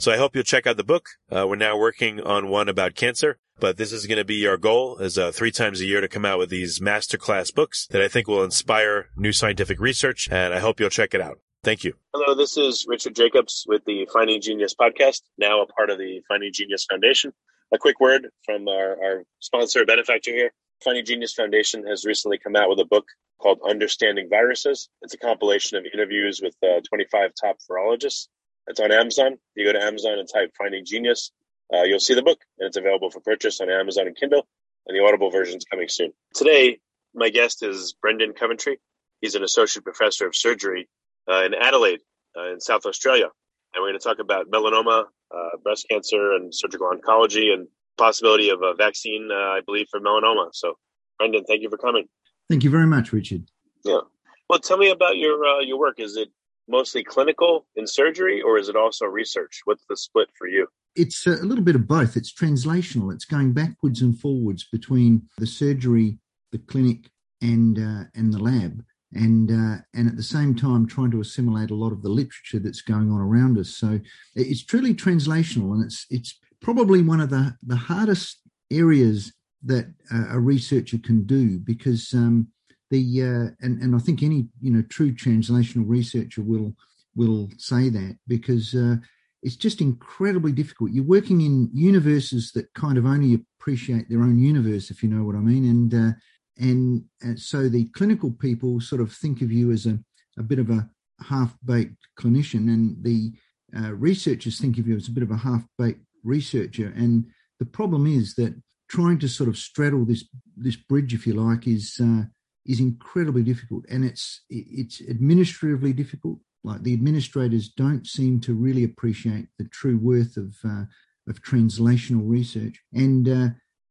So I hope you'll check out the book. Uh, we're now working on one about cancer, but this is going to be our goal is uh, three times a year to come out with these masterclass books that I think will inspire new scientific research. And I hope you'll check it out. Thank you. Hello, this is Richard Jacobs with the Finding Genius podcast, now a part of the Finding Genius Foundation. A quick word from our, our sponsor, benefactor here. Finding Genius Foundation has recently come out with a book called Understanding Viruses. It's a compilation of interviews with uh, 25 top virologists. It's on Amazon. You go to Amazon and type Finding Genius, uh, you'll see the book, and it's available for purchase on Amazon and Kindle, and the Audible version is coming soon. Today, my guest is Brendan Coventry. He's an associate professor of surgery uh, in Adelaide, uh, in South Australia. And we're going to talk about melanoma, uh, breast cancer, and surgical oncology, and possibility of a vaccine, uh, I believe, for melanoma. So, Brendan, thank you for coming. Thank you very much, Richard. Yeah. Well, tell me about your uh, your work. Is it mostly clinical in surgery, or is it also research? What's the split for you? It's a little bit of both. It's translational. It's going backwards and forwards between the surgery, the clinic, and uh, and the lab and uh, and at the same time trying to assimilate a lot of the literature that's going on around us. So it's truly translational, and it's it's probably one of the the hardest areas that a researcher can do because um, the uh, and and I think any you know true translational researcher will will say that because uh, it's just incredibly difficult. You're working in universes that kind of only appreciate their own universe, if you know what I mean, and uh, and, and so the clinical people sort of think of you as a, a bit of a half-baked clinician and the uh, researchers think of you as a bit of a half-baked researcher and the problem is that trying to sort of straddle this this bridge if you like is uh, is incredibly difficult and it's it's administratively difficult like the administrators don't seem to really appreciate the true worth of uh, of translational research and uh,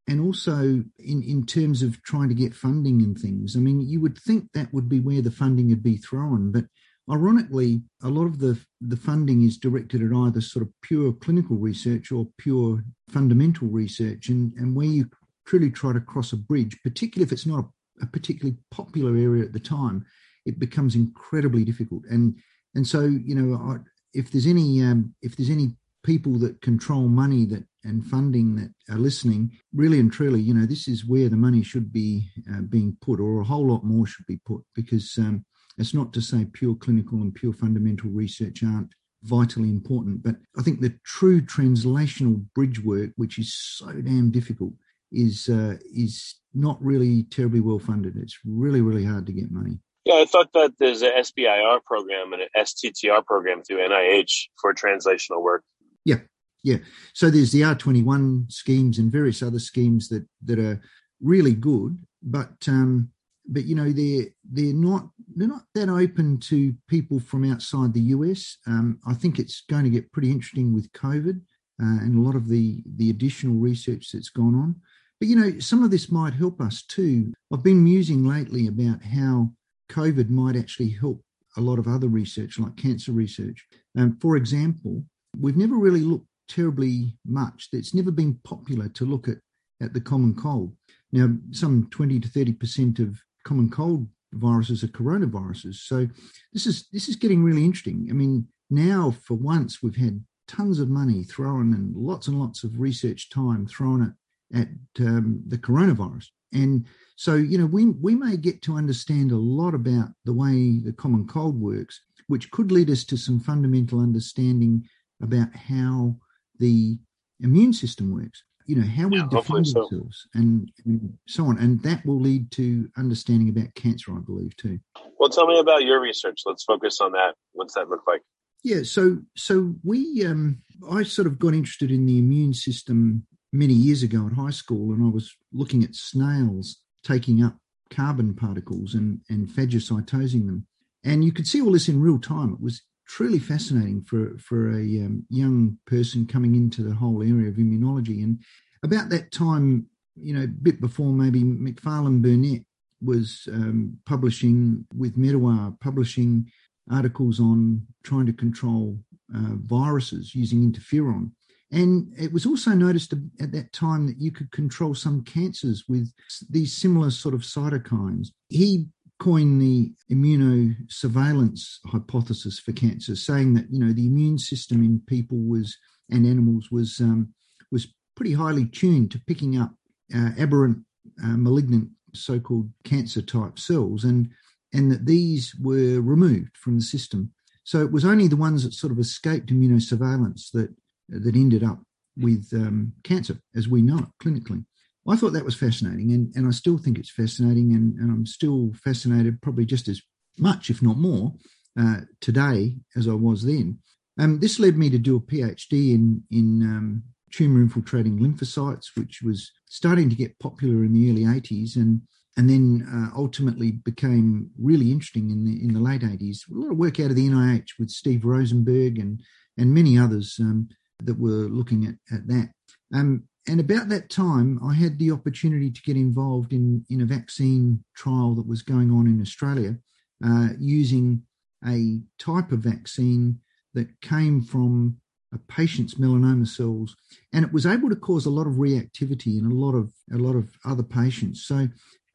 and also in, in terms of trying to get funding and things. I mean, you would think that would be where the funding would be thrown, but ironically, a lot of the, the funding is directed at either sort of pure clinical research or pure fundamental research, and, and where you truly try to cross a bridge, particularly if it's not a, a particularly popular area at the time, it becomes incredibly difficult. And and so you know, if there's any um, if there's any people that control money that and funding that are listening, really and truly, you know, this is where the money should be uh, being put, or a whole lot more should be put, because um, it's not to say pure clinical and pure fundamental research aren't vitally important, but I think the true translational bridge work, which is so damn difficult, is uh, is not really terribly well funded. It's really really hard to get money. Yeah, I thought that there's an SBIR program and an STTR program through NIH for translational work. Yeah, yeah. So there's the R21 schemes and various other schemes that that are really good, but um, but you know they're they're not they're not that open to people from outside the US. Um, I think it's going to get pretty interesting with COVID uh, and a lot of the the additional research that's gone on. But you know, some of this might help us too. I've been musing lately about how COVID might actually help a lot of other research, like cancer research. Um, for example, we've never really looked terribly much. It's never been popular to look at at the common cold. Now, some 20 to 30 percent of common cold viruses are coronaviruses. So this is this is getting really interesting. I mean, now for once we've had tons of money thrown and lots and lots of research time thrown at at um, the coronavirus. And so, you know, we, we may get to understand a lot about the way the common cold works, which could lead us to some fundamental understanding about how the immune system works, you know, how we yeah, defend so. ourselves and, and, so on. And that will lead to understanding about cancer, I believe, too. Well, tell me about your research. Let's focus on that. What's that look like? Yeah, so so we um, I sort of got interested in the immune system many years ago at high school, and I was looking at snails taking up carbon particles and, and phagocytosing them. And you could see all this in real time. It was truly fascinating for, for a um, young person coming into the whole area of immunology. And about that time, you know, a bit before maybe Macfarlane Burnet was um, publishing with Medawar, publishing articles on trying to control uh, viruses using interferon. And it was also noticed at that time that you could control some cancers with these similar sort of cytokines. He coined the immunosurveillance hypothesis for cancer, saying that you know the immune system in people was and animals was um, was pretty highly tuned to picking up uh, aberrant, uh, malignant, so-called cancer type cells, and and that these were removed from the system. So it was only the ones that sort of escaped immunosurveillance that that ended up with um, cancer, as we know it clinically. I thought that was fascinating, and, and I still think it's fascinating, and, and I'm still fascinated, probably just as much, if not more, uh, today as I was then. Um, this led me to do a PhD in in um, tumor infiltrating lymphocytes, which was starting to get popular in the early 80s, and and then uh, ultimately became really interesting in the in the late 80s. A lot of work out of the NIH with Steve Rosenberg and and many others. Um, that were looking at, at that. Um, and about that time, I had the opportunity to get involved in, in a vaccine trial that was going on in Australia uh, using a type of vaccine that came from a patient's melanoma cells, and it was able to cause a lot of reactivity in a lot of a lot of other patients. So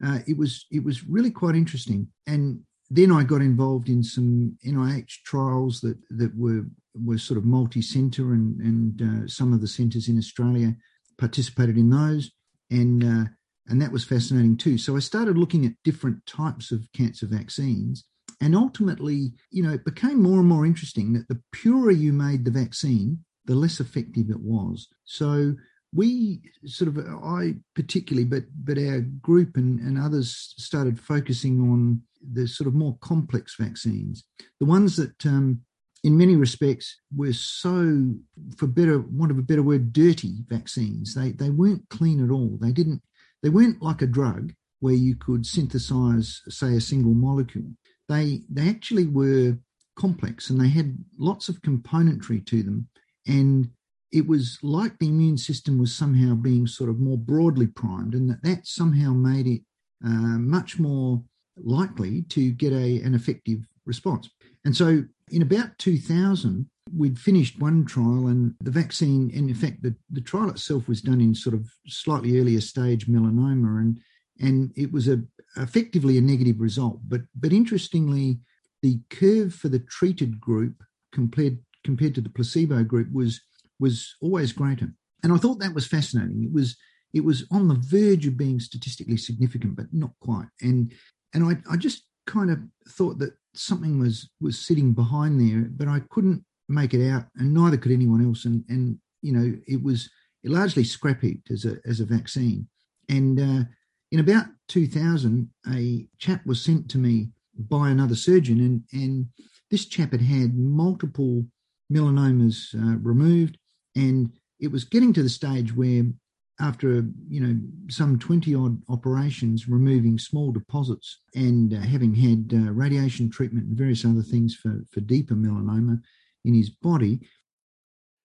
uh, it was it was really quite interesting. And then I got involved in some NIH trials that that were were sort of multi-centre, and and uh, some of the centres in Australia participated in those, and uh, and that was fascinating too. So I started looking at different types of cancer vaccines, and ultimately, you know, it became more and more interesting that the purer you made the vaccine, the less effective it was. So we sort of I particularly, but but our group and, and others started focusing on the sort of more complex vaccines, the ones that um, in many respects were so, for better want of a better word, dirty vaccines. They they weren't clean at all. They didn't. They weren't like a drug where you could synthesize, say, a single molecule. They they actually were complex and they had lots of componentry to them, and it was like the immune system was somehow being sort of more broadly primed, and that that somehow made it uh, much more likely to get a an effective response. And so in about 2000, we'd finished one trial and the vaccine, and in fact, the, the trial itself was done in sort of slightly earlier stage melanoma and and it was a effectively a negative result. But but interestingly, the curve for the treated group compared compared to the placebo group was was always greater. And I thought that was fascinating. It was it was on the verge of being statistically significant, but not quite. And and I, I just kind of thought that something was was sitting behind there, but I couldn't make it out, and neither could anyone else. And and you know, it was largely scrap heaped as a as a vaccine. And uh, in about 2000, a chap was sent to me by another surgeon, and and this chap had had multiple melanomas uh, removed, and it was getting to the stage where after you know some 20 odd operations removing small deposits and uh, having had uh, radiation treatment and various other things for, for deeper melanoma in his body.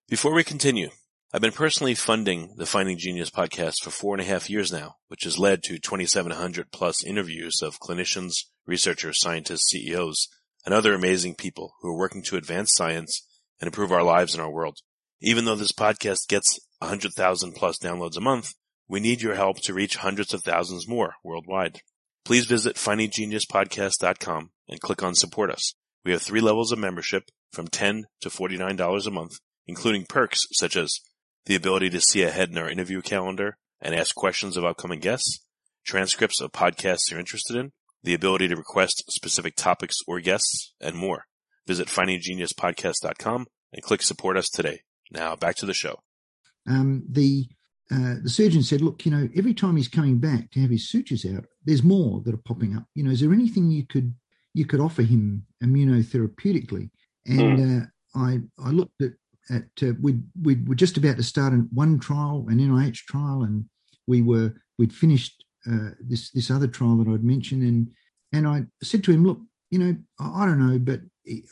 Before we continue i've been personally funding the finding genius podcast for four and a half years now which has led to 2700 plus interviews of clinicians researchers scientists ceos and other amazing people who are working to advance science and improve our lives and our world even though this podcast gets 100,000 plus downloads a month, we need your help to reach hundreds of thousands more worldwide. Please visit findinggeniuspodcast.com and click on support us. We have three levels of membership from 10 to $49 a month, including perks such as the ability to see ahead in our interview calendar and ask questions of upcoming guests, transcripts of podcasts you're interested in, the ability to request specific topics or guests, and more. Visit findinggeniuspodcast.com and click support us today. Now back to the show. Um, the uh, the surgeon said, "Look, you know, every time he's coming back to have his sutures out, there's more that are popping up. You know, is there anything you could you could offer him immunotherapeutically?" And mm. uh, I I looked at at uh, we we were just about to start one trial, an NIH trial, and we were we'd finished uh, this this other trial that I'd mentioned, and and I said to him, "Look, you know, I, I don't know, but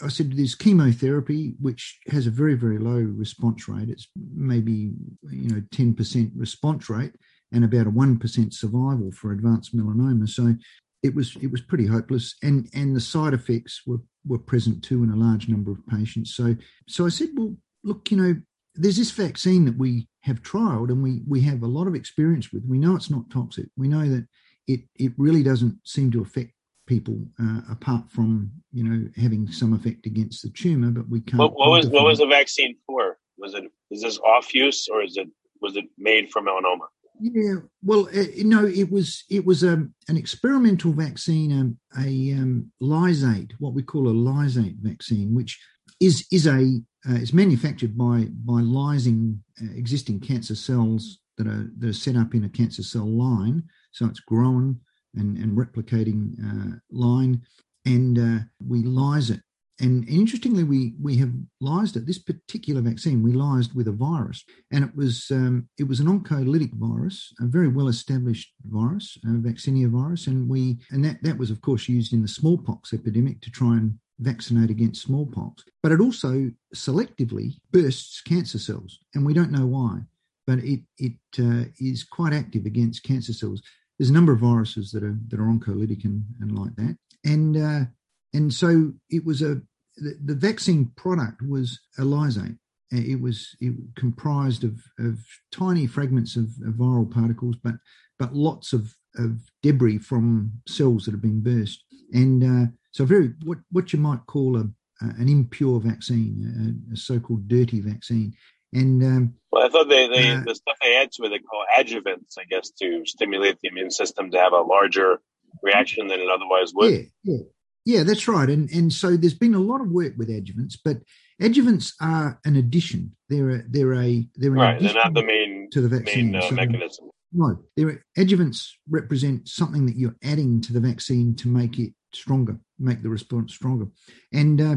I said there's chemotherapy, which has a very, very low response rate. It's maybe, you know, 10% response rate and about a 1% survival for advanced melanoma. So it was it was pretty hopeless. And and the side effects were, were present too in a large number of patients. So so I said, well, look, you know, there's this vaccine that we have trialed and we we have a lot of experience with. We know it's not toxic. We know that it it really doesn't seem to affect people uh, apart from you know having some effect against the tumor but we can't what, what was what was the vaccine for? Was it is this off use or is it was it made for melanoma? Yeah well uh, no it was it was um, an experimental vaccine um, a um, lysate what we call a lysate vaccine which is is a uh, is manufactured by by lysing uh, existing cancer cells that are that are set up in a cancer cell line. So it's grown and, and replicating uh, line, and uh, we lyse it. And interestingly, we we have lysed it. This particular vaccine, we lysed with a virus, and it was um, it was an oncolytic virus, a very well established virus, a vaccinia virus, and we and that that was of course used in the smallpox epidemic to try and vaccinate against smallpox. But it also selectively bursts cancer cells, and we don't know why, but it it uh, is quite active against cancer cells there's a number of viruses that are that are oncolytic and, and like that. And uh, and so it was a the, the vaccine product was a lysate. It was it comprised of, of tiny fragments of, of viral particles, but but lots of, of debris from cells that have been burst. And uh, so very what what you might call a an impure vaccine, a, a so-called dirty vaccine. And um, well, I thought they, they uh, the stuff they add to it they call adjuvants, I guess, to stimulate the immune system to have a larger reaction than it otherwise would. Yeah, yeah, yeah, that's right. And and so there's been a lot of work with adjuvants, but adjuvants are an addition. They're a they're a they're an right. They're not the main to the vaccine main, uh, so mechanism. No, they're, adjuvants represent something that you're adding to the vaccine to make it stronger, make the response stronger. And uh,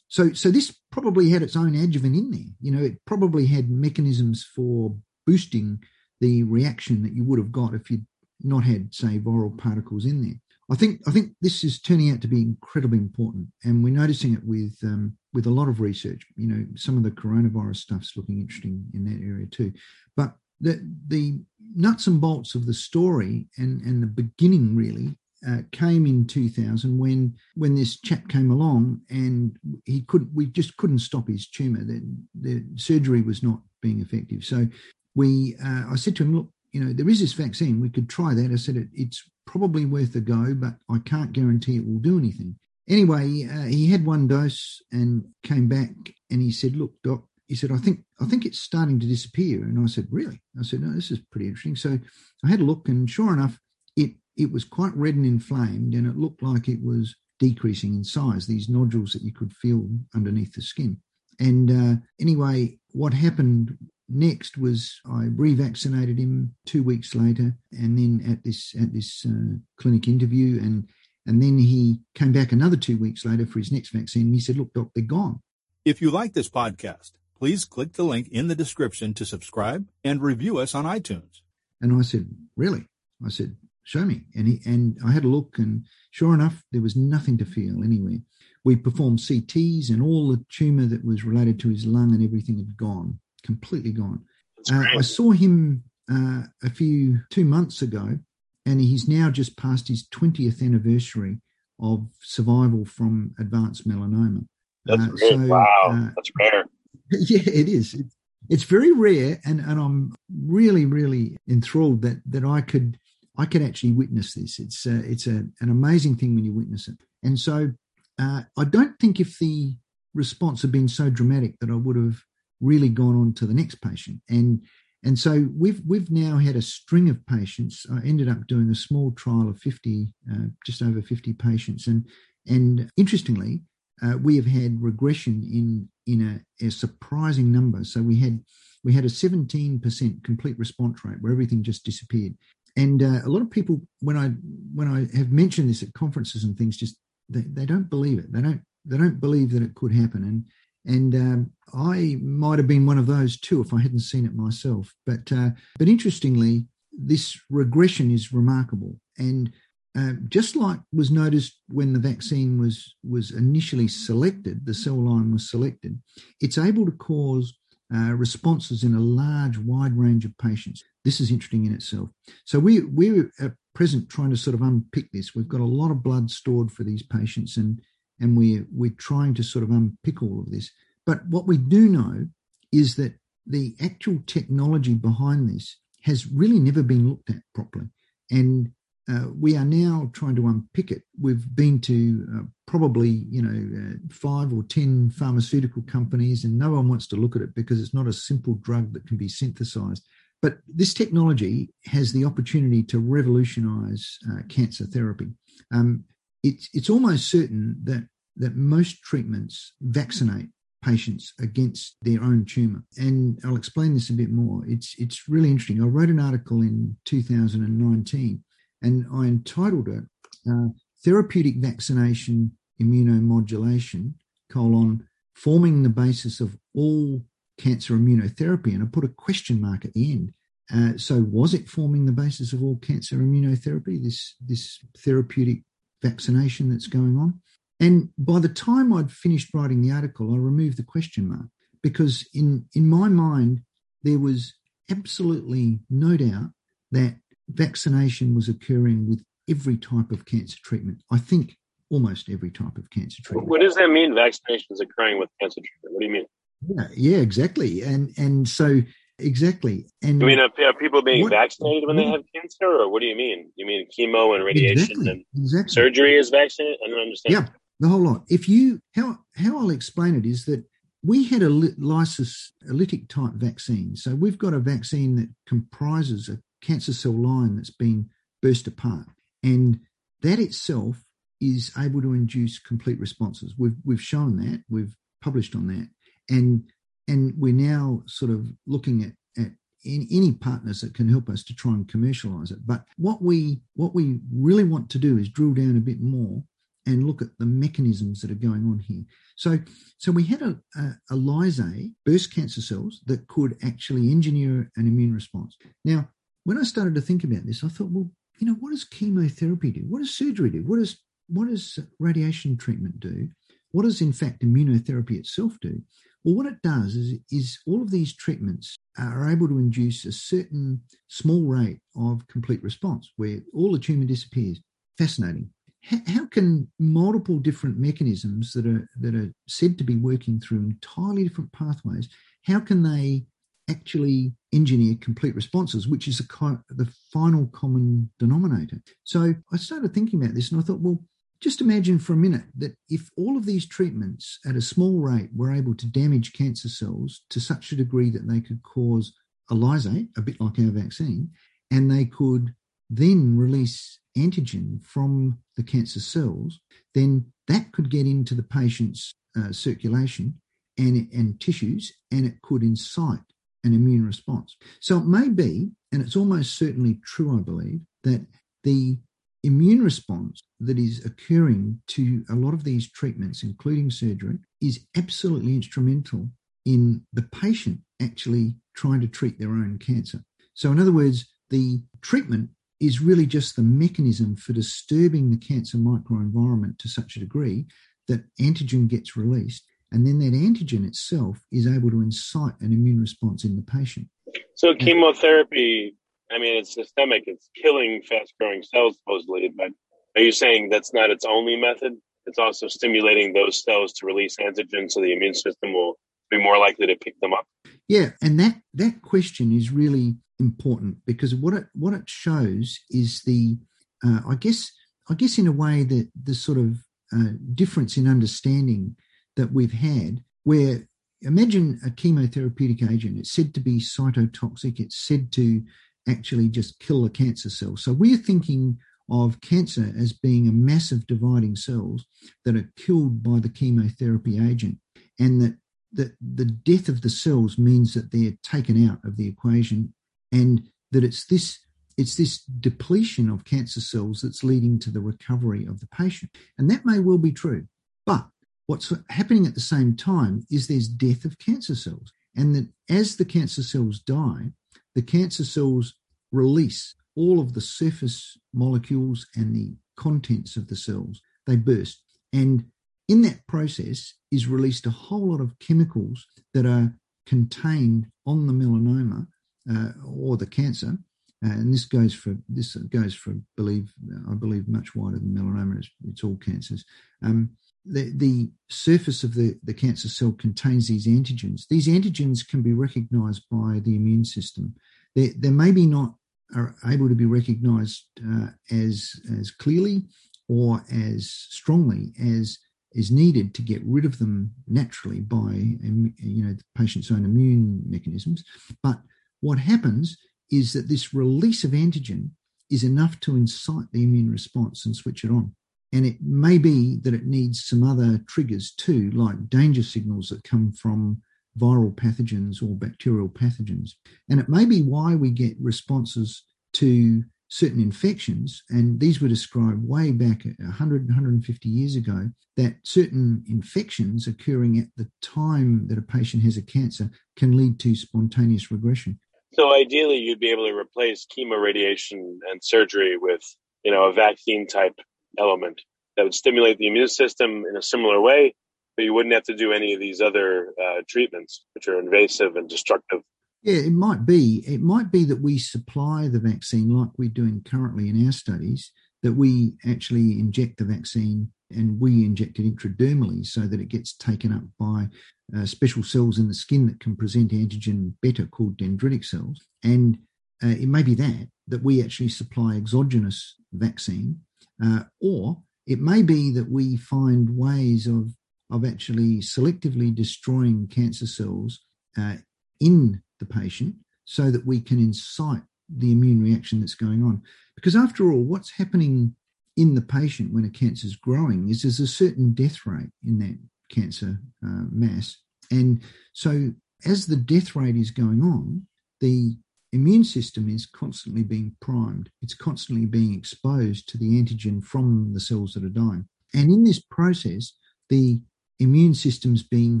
so, so this probably had its own adjuvant in there. You know, it probably had mechanisms for boosting the reaction that you would have got if you'd not had, say, viral particles in there. I think I think this is turning out to be incredibly important, and we're noticing it with um, with a lot of research. You know, some of the coronavirus stuff's looking interesting in that area too. But the the nuts and bolts of the story and and the beginning really uh, came in 2000 when when this chap came along and he couldn't we just couldn't stop his tumor the, the surgery was not being effective. So we uh, i said to him look you know there is this vaccine. We could try that. I said it, it's probably worth a go but i can't guarantee it will do anything. Anyway uh, he had one dose and came back and he said look doc he said i think i think it's starting to disappear. And i said really? I said no this is pretty interesting. So i had a look and sure enough it it was quite red and inflamed, and it looked like it was decreasing in size, these nodules that you could feel underneath the skin. And uh, anyway, what happened next was I revaccinated him two weeks later, and then at this at this uh, clinic interview, and And then he came back another two weeks later for his next vaccine. And he said, Look, doc, they're gone. If you like this podcast, please click the link in the description to subscribe and review us on iTunes. And I said, Really? I said, Show me. And he, and I had a look, and sure enough, there was nothing to feel anywhere. We performed CTs, and all the tumor that was related to his lung and everything had gone, completely gone. Uh, I saw him uh, a few two months ago, and he's now just passed his 20th anniversary of survival from advanced melanoma. That's uh, so, wow, uh, that's rare. Yeah, it is. It, it's very rare, and, and I'm really, really enthralled that that I could I could actually witness this. It's a, it's a, an amazing thing when you witness it. And so uh, I don't think if the response had been so dramatic that I would have really gone on to the next patient. And and so we've we've now had a string of patients. I ended up doing a small trial of 50, uh, just over 50 patients, and and interestingly, uh, we have had regression in in a, a, surprising number. So we had we had a 17% complete response rate where everything just disappeared. And uh, a lot of people, when I when I have mentioned this at conferences and things, just they, they don't believe it. They don't they don't believe that it could happen. And and um, I might have been one of those too if I hadn't seen it myself. But uh, but interestingly, this regression is remarkable. And uh, just like was noticed when the vaccine was was initially selected, the cell line was selected, it's able to cause uh, responses in a large, wide range of patients. This is interesting in itself. So we we're at present trying to sort of unpick this. We've got a lot of blood stored for these patients, and and we're we're trying to sort of unpick all of this. But what we do know is that the actual technology behind this has really never been looked at properly, and uh, we are now trying to unpick it. We've been to uh, probably, you know, uh, five or 10 pharmaceutical companies, and no one wants to look at it because it's not a simple drug that can be synthesized. But this technology has the opportunity to revolutionize uh, cancer therapy. Um, it's, it's almost certain that, that most treatments vaccinate patients against their own tumor. And I'll explain this a bit more. It's, it's really interesting. I wrote an article in 2019 and I entitled it uh, Therapeutic Vaccination Immunomodulation, colon, forming the basis of all cancer immunotherapy. And I put a question mark at the end. Uh, so was it forming the basis of all cancer immunotherapy, this, this therapeutic vaccination that's going on? And by the time I'd finished writing the article, I removed the question mark because in, in my mind, there was absolutely no doubt that vaccination was occurring with every type of cancer treatment. I think almost every type of cancer treatment. What does that mean? Vaccination is occurring with cancer treatment. What do you mean? Yeah, yeah, exactly. And and so exactly. And I mean, are, are people being what, vaccinated when they have cancer, or what do you mean? You mean chemo and radiation exactly, and exactly. surgery is vaccinated? I don't understand. Yeah, the whole lot. If you how how I'll explain it is that we had a lysolytic type vaccine. So we've got a vaccine that comprises a cancer cell line that's been burst apart. And that itself is able to induce complete responses. We've we've shown that, we've published on that, and and we're now sort of looking at at in any partners that can help us to try and commercialize it. But what we what we really want to do is drill down a bit more and look at the mechanisms that are going on here. So, so we had a, a, a burst cancer cells, that could actually engineer an immune response. Now, when I started to think about this, I thought, well, you know, what does chemotherapy do? What does surgery do? What does what does radiation treatment do? What does in fact immunotherapy itself do? Well, what it does is, is all of these treatments are able to induce a certain small rate of complete response where all the tumor disappears. Fascinating. How, how can multiple different mechanisms that are that are said to be working through entirely different pathways, how can they actually engineer complete responses, which is the, the final common denominator. So I started thinking about this and I thought, well, just imagine for a minute that if all of these treatments at a small rate were able to damage cancer cells to such a degree that they could cause a lysate, a bit like our vaccine, and they could then release antigen from the cancer cells, then that could get into the patient's uh, circulation and, and tissues, and it could incite an immune response. So it may be, and it's almost certainly true, I believe, that the immune response that is occurring to a lot of these treatments, including surgery, is absolutely instrumental in the patient actually trying to treat their own cancer. So, in other words, the treatment is really just the mechanism for disturbing the cancer microenvironment to such a degree that antigen gets released. And then that antigen itself is able to incite an immune response in the patient. So, chemotherapy, I mean, it's systemic, it's killing fast growing cells, supposedly. But are you saying that's not its only method? It's also stimulating those cells to release antigen so the immune system will be more likely to pick them up. Yeah, and that that question is really important because what it what it shows is the uh, I guess I guess in a way that the sort of uh, difference in understanding that we've had where imagine a chemotherapeutic agent. It's said to be cytotoxic. It's said to actually just kill a cancer cell so we're thinking of cancer as being a massive dividing cells that are killed by the chemotherapy agent and that that the death of the cells means that they're taken out of the equation and that it's this it's this depletion of cancer cells that's leading to the recovery of the patient. And that may well be true but what's happening at the same time is there's death of cancer cells and that as the cancer cells die the cancer cells release all of the surface molecules and the contents of the cells they burst and in that process is released a whole lot of chemicals that are contained on the melanoma uh, or the cancer. Uh, and this goes for this goes for believe I believe much wider than melanoma. It's, it's all cancers. Um, the, the surface of the, the cancer cell contains these antigens. These antigens can be recognized by the immune system. They, they maybe not are able to be recognized uh, as, as clearly or as strongly as is needed to get rid of them naturally by you know the patient's own immune mechanisms. But what happens is that this release of antigen is enough to incite the immune response and switch it on. And it may be that it needs some other triggers too, like danger signals that come from viral pathogens or bacterial pathogens. And it may be why we get responses to certain infections, and these were described way back 100, 150 years ago, that certain infections occurring at the time that a patient has a cancer can lead to spontaneous regression. So ideally, you'd be able to replace chemo radiation and surgery with, you know, a vaccine type element that would stimulate the immune system in a similar way, but you wouldn't have to do any of these other uh, treatments, which are invasive and destructive. Yeah, it might be. It might be that we supply the vaccine like we're doing currently in our studies, that we actually inject the vaccine and we inject it intradermally so that it gets taken up by uh, special cells in the skin that can present antigen better called dendritic cells. And uh, it may be that, that we actually supply exogenous vaccine, uh, or it may be that we find ways of, of actually selectively destroying cancer cells uh, in the patient so that we can incite the immune reaction that's going on. Because after all, what's happening in the patient when a cancer is growing is there's a certain death rate in that cancer uh, mass. And so as the death rate is going on, the immune system is constantly being primed. It's constantly being exposed to the antigen from the cells that are dying. And in this process, the immune system's being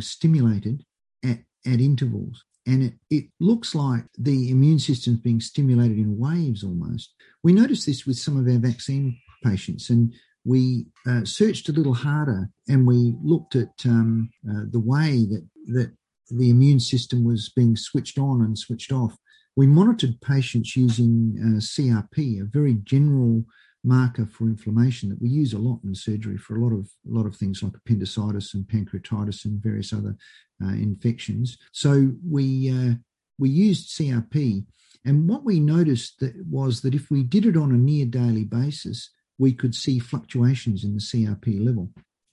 stimulated at, at intervals and it, it looks like the immune system's being stimulated in waves almost. We noticed this with some of our vaccine patients, and we uh, searched a little harder and we looked at um, uh, the way that, that the immune system was being switched on and switched off. We monitored patients using uh, CRP, a very general marker for inflammation that we use a lot in surgery for a lot of a lot of things like appendicitis and pancreatitis and various other uh, infections. So we uh, we used CRP, and what we noticed that was that if we did it on a near daily basis, we could see fluctuations in the CRP level.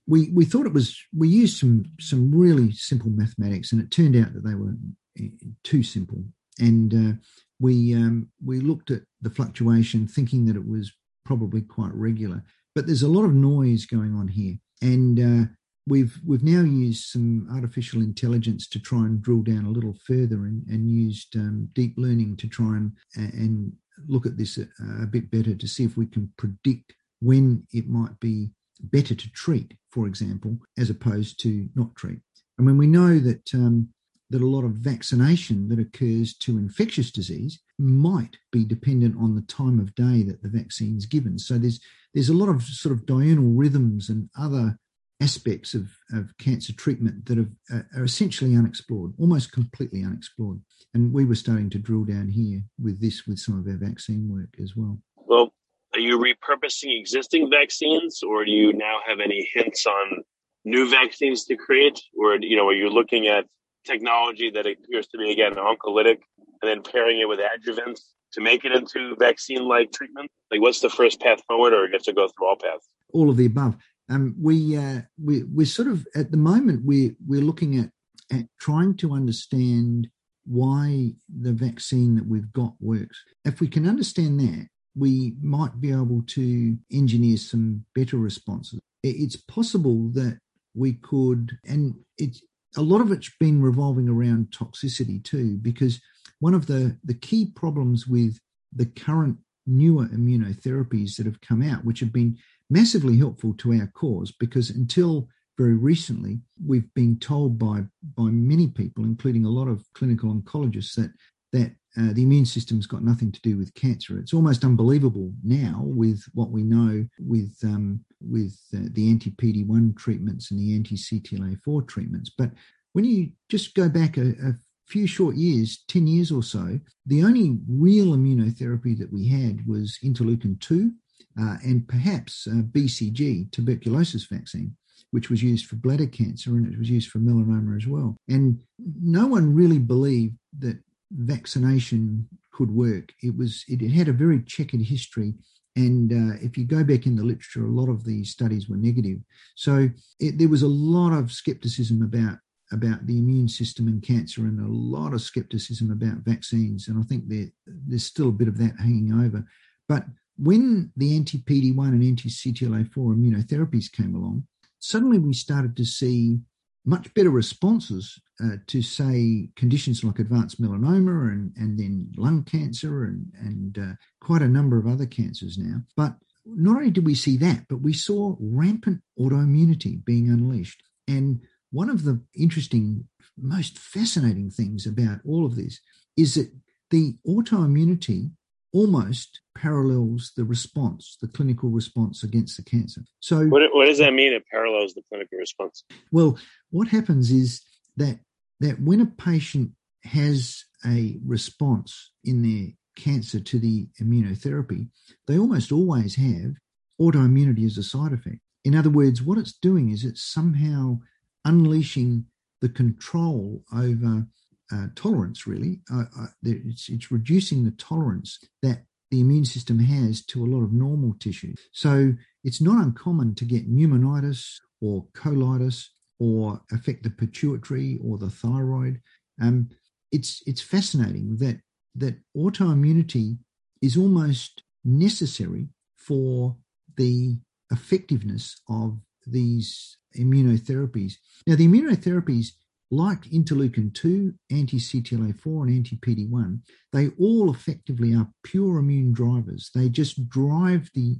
We we thought it was we used some some really simple mathematics, and it turned out that they were eh, too simple. And uh, we um, we looked at the fluctuation, thinking that it was probably quite regular. But there's a lot of noise going on here, and uh, we've we've now used some artificial intelligence to try and drill down a little further, and, and used um, deep learning to try and and look at this a, a, bit better to see if we can predict when it might be better to treat, for example, as opposed to not treat. I mean, we know that um, that a lot of vaccination that occurs to infectious disease might be dependent on the time of day that the vaccine is given. So there's there's a lot of sort of diurnal rhythms and other aspects of, of cancer treatment that have, uh, are essentially unexplored, almost completely unexplored. And we were starting to drill down here with this, with some of our vaccine work as well. Well, are you repurposing existing vaccines, or do you now have any hints on new vaccines to create, or you know, are you looking at technology that appears to be again oncolytic, and then pairing it with adjuvants to make it into vaccine-like treatment? Like, what's the first path forward, or you have to go through all paths? All of the above. Um, we uh, we we're sort of at the moment we're we're looking at at trying to understand why the vaccine that we've got works. If we can understand that, we might be able to engineer some better responses. It's possible that we could, and it's a lot of it's been revolving around toxicity too, because one of the, the key problems with the current newer immunotherapies that have come out, which have been massively helpful to our cause, because until very recently, we've been told by by many people, including a lot of clinical oncologists, that that uh, the immune system's got nothing to do with cancer. It's almost unbelievable now with what we know with um, with uh, the anti PD one treatments and the anti CTLA four treatments. But when you just go back a, a few short years, ten years or so, the only real immunotherapy that we had was interleukin two uh, and perhaps uh, BCG tuberculosis vaccine which was used for bladder cancer and it was used for melanoma as well. And no one really believed that vaccination could work. It was it had a very checkered history, and uh, if you go back in the literature, a lot of these studies were negative. So it, there was a lot of skepticism about about the immune system and cancer, and a lot of skepticism about vaccines. And I think there, there's still a bit of that hanging over. But when the anti PD1 and anti CTLA4 immunotherapies came along, suddenly we started to see much better responses uh, to, say, conditions like advanced melanoma and, and then lung cancer and, and uh, quite a number of other cancers now. But not only did we see that, but we saw rampant autoimmunity being unleashed. And one of the interesting, most fascinating things about all of this is that the autoimmunity almost parallels the response, the clinical response against the cancer. So, what, what does that mean? It parallels the clinical response. Well, what happens is that that when a patient has a response in their cancer to the immunotherapy, they almost always have autoimmunity as a side effect. In other words, what it's doing is it's somehow unleashing the control over uh, tolerance, really. Uh, uh, it's, it's reducing the tolerance that the immune system has to a lot of normal tissue. So it's not uncommon to get pneumonitis or colitis or affect the pituitary or the thyroid. Um, it's it's fascinating that that autoimmunity is almost necessary for the effectiveness of these immunotherapies. Now, the immunotherapies like interleukin 2, anti CTLA4, and anti PD 1, they all effectively are pure immune drivers. They just drive the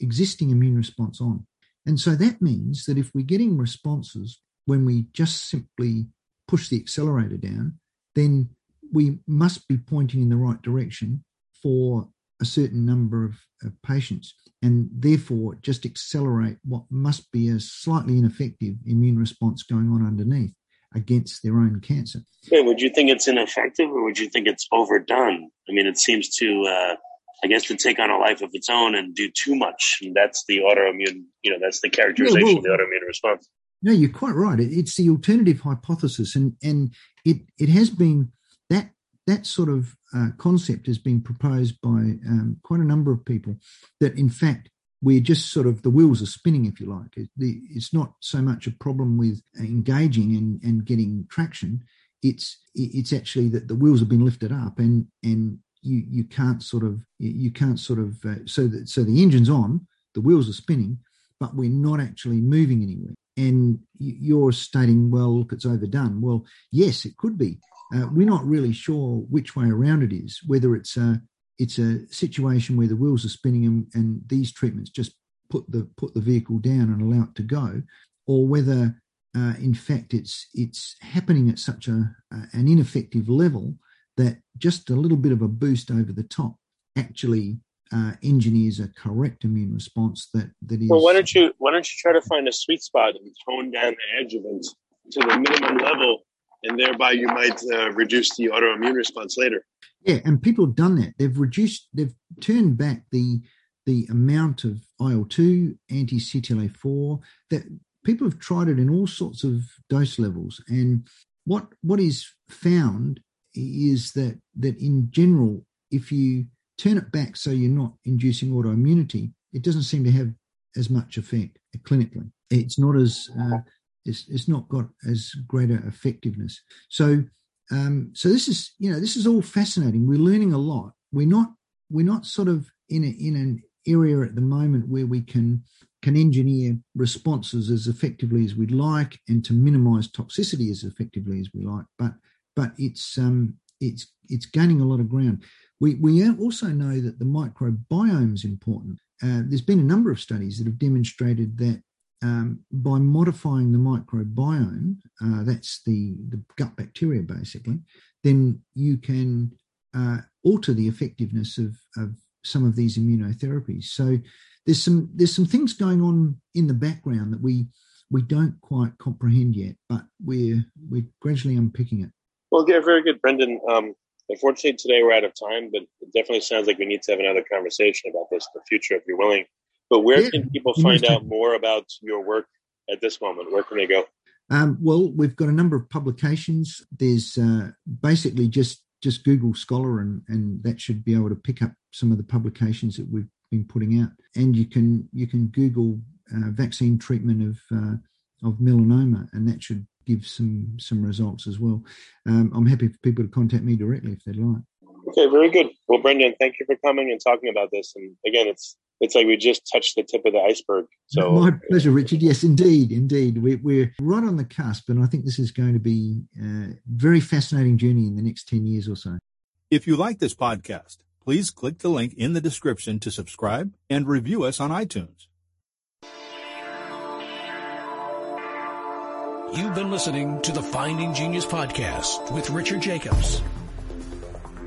existing immune response on. And so that means that if we're getting responses when we just simply push the accelerator down, then we must be pointing in the right direction for a certain number of, of, patients and therefore just accelerate what must be a slightly ineffective immune response going on underneath against their own cancer. Yeah, would you think it's ineffective or would you think it's overdone? I mean, it seems to, uh, I guess, to take on a life of its own and do too much. And that's the autoimmune, you know, that's the characterization yeah, well, of the autoimmune response. No, you're quite right. It's the alternative hypothesis, and and it it has been that that sort of uh, concept has been proposed by um, quite a number of people. That in fact we're just sort of the wheels are spinning, if you like. it's not so much a problem with engaging and, and getting traction. It's it's actually that the wheels have been lifted up, and and you you can't sort of you can't sort of uh, so that so the engine's on, the wheels are spinning, but we're not actually moving anywhere. And you're stating, well, look, it's overdone. Well, yes, it could be. Uh, we're not really sure which way around it is, whether it's a it's a situation where the wheels are spinning and, and these treatments just put the put the vehicle down and allow it to go, or whether uh, in fact it's it's happening at such a uh, an ineffective level that just a little bit of a boost over the top actually uh, engineers a correct immune response that that is. Well, why don't you why don't you try to find a sweet spot and tone down the adjuvant to the minimum level, and thereby you might uh, reduce the autoimmune response later. Yeah, and people have done that. They've reduced, they've turned back the the amount of IL two, anti CTLA4. That people have tried it in all sorts of dose levels, and what what is found is that that in general, if you turn it back so you're not inducing autoimmunity, it doesn't seem to have as much effect clinically. It's not as uh, it's, it's not got as greater effectiveness. So um, so this is you know this is all fascinating. We're learning a lot. We're not we're not sort of in a, in an area at the moment where we can can engineer responses as effectively as we'd like and to minimize toxicity as effectively as we like. But but it's um, it's it's gaining a lot of ground. We, we also know that the microbiome is important. Uh, there's been a number of studies that have demonstrated that um, by modifying the microbiome, uh, that's the, the gut bacteria basically, then you can uh, alter the effectiveness of, of some of these immunotherapies. So there's some there's some things going on in the background that we we don't quite comprehend yet, but we're we're gradually unpicking it. Well, yeah, very good, Brendan. Um, Unfortunately, today we're out of time, but it definitely sounds like we need to have another conversation about this in the future if you're willing. But where yeah, can people find out more about your work at this moment? Where can they go? Um, well, we've got a number of publications. There's uh, basically just just Google Scholar, and and that should be able to pick up some of the publications that we've been putting out. And you can you can Google uh, vaccine treatment of uh, of melanoma, and that should give some some results as well. Um, I'm happy for people to contact me directly if they'd like. Okay, very good. Well, Brendan, thank you for coming and talking about this. And again, it's it's like we just touched the tip of the iceberg. So my pleasure, Richard. Yes, indeed, indeed. We're, we're right on the cusp, and I think this is going to be a very fascinating journey in the next ten years or so. If you like this podcast, please click the link in the description to subscribe and review us on iTunes. You've been listening to the Finding Genius podcast with Richard Jacobs.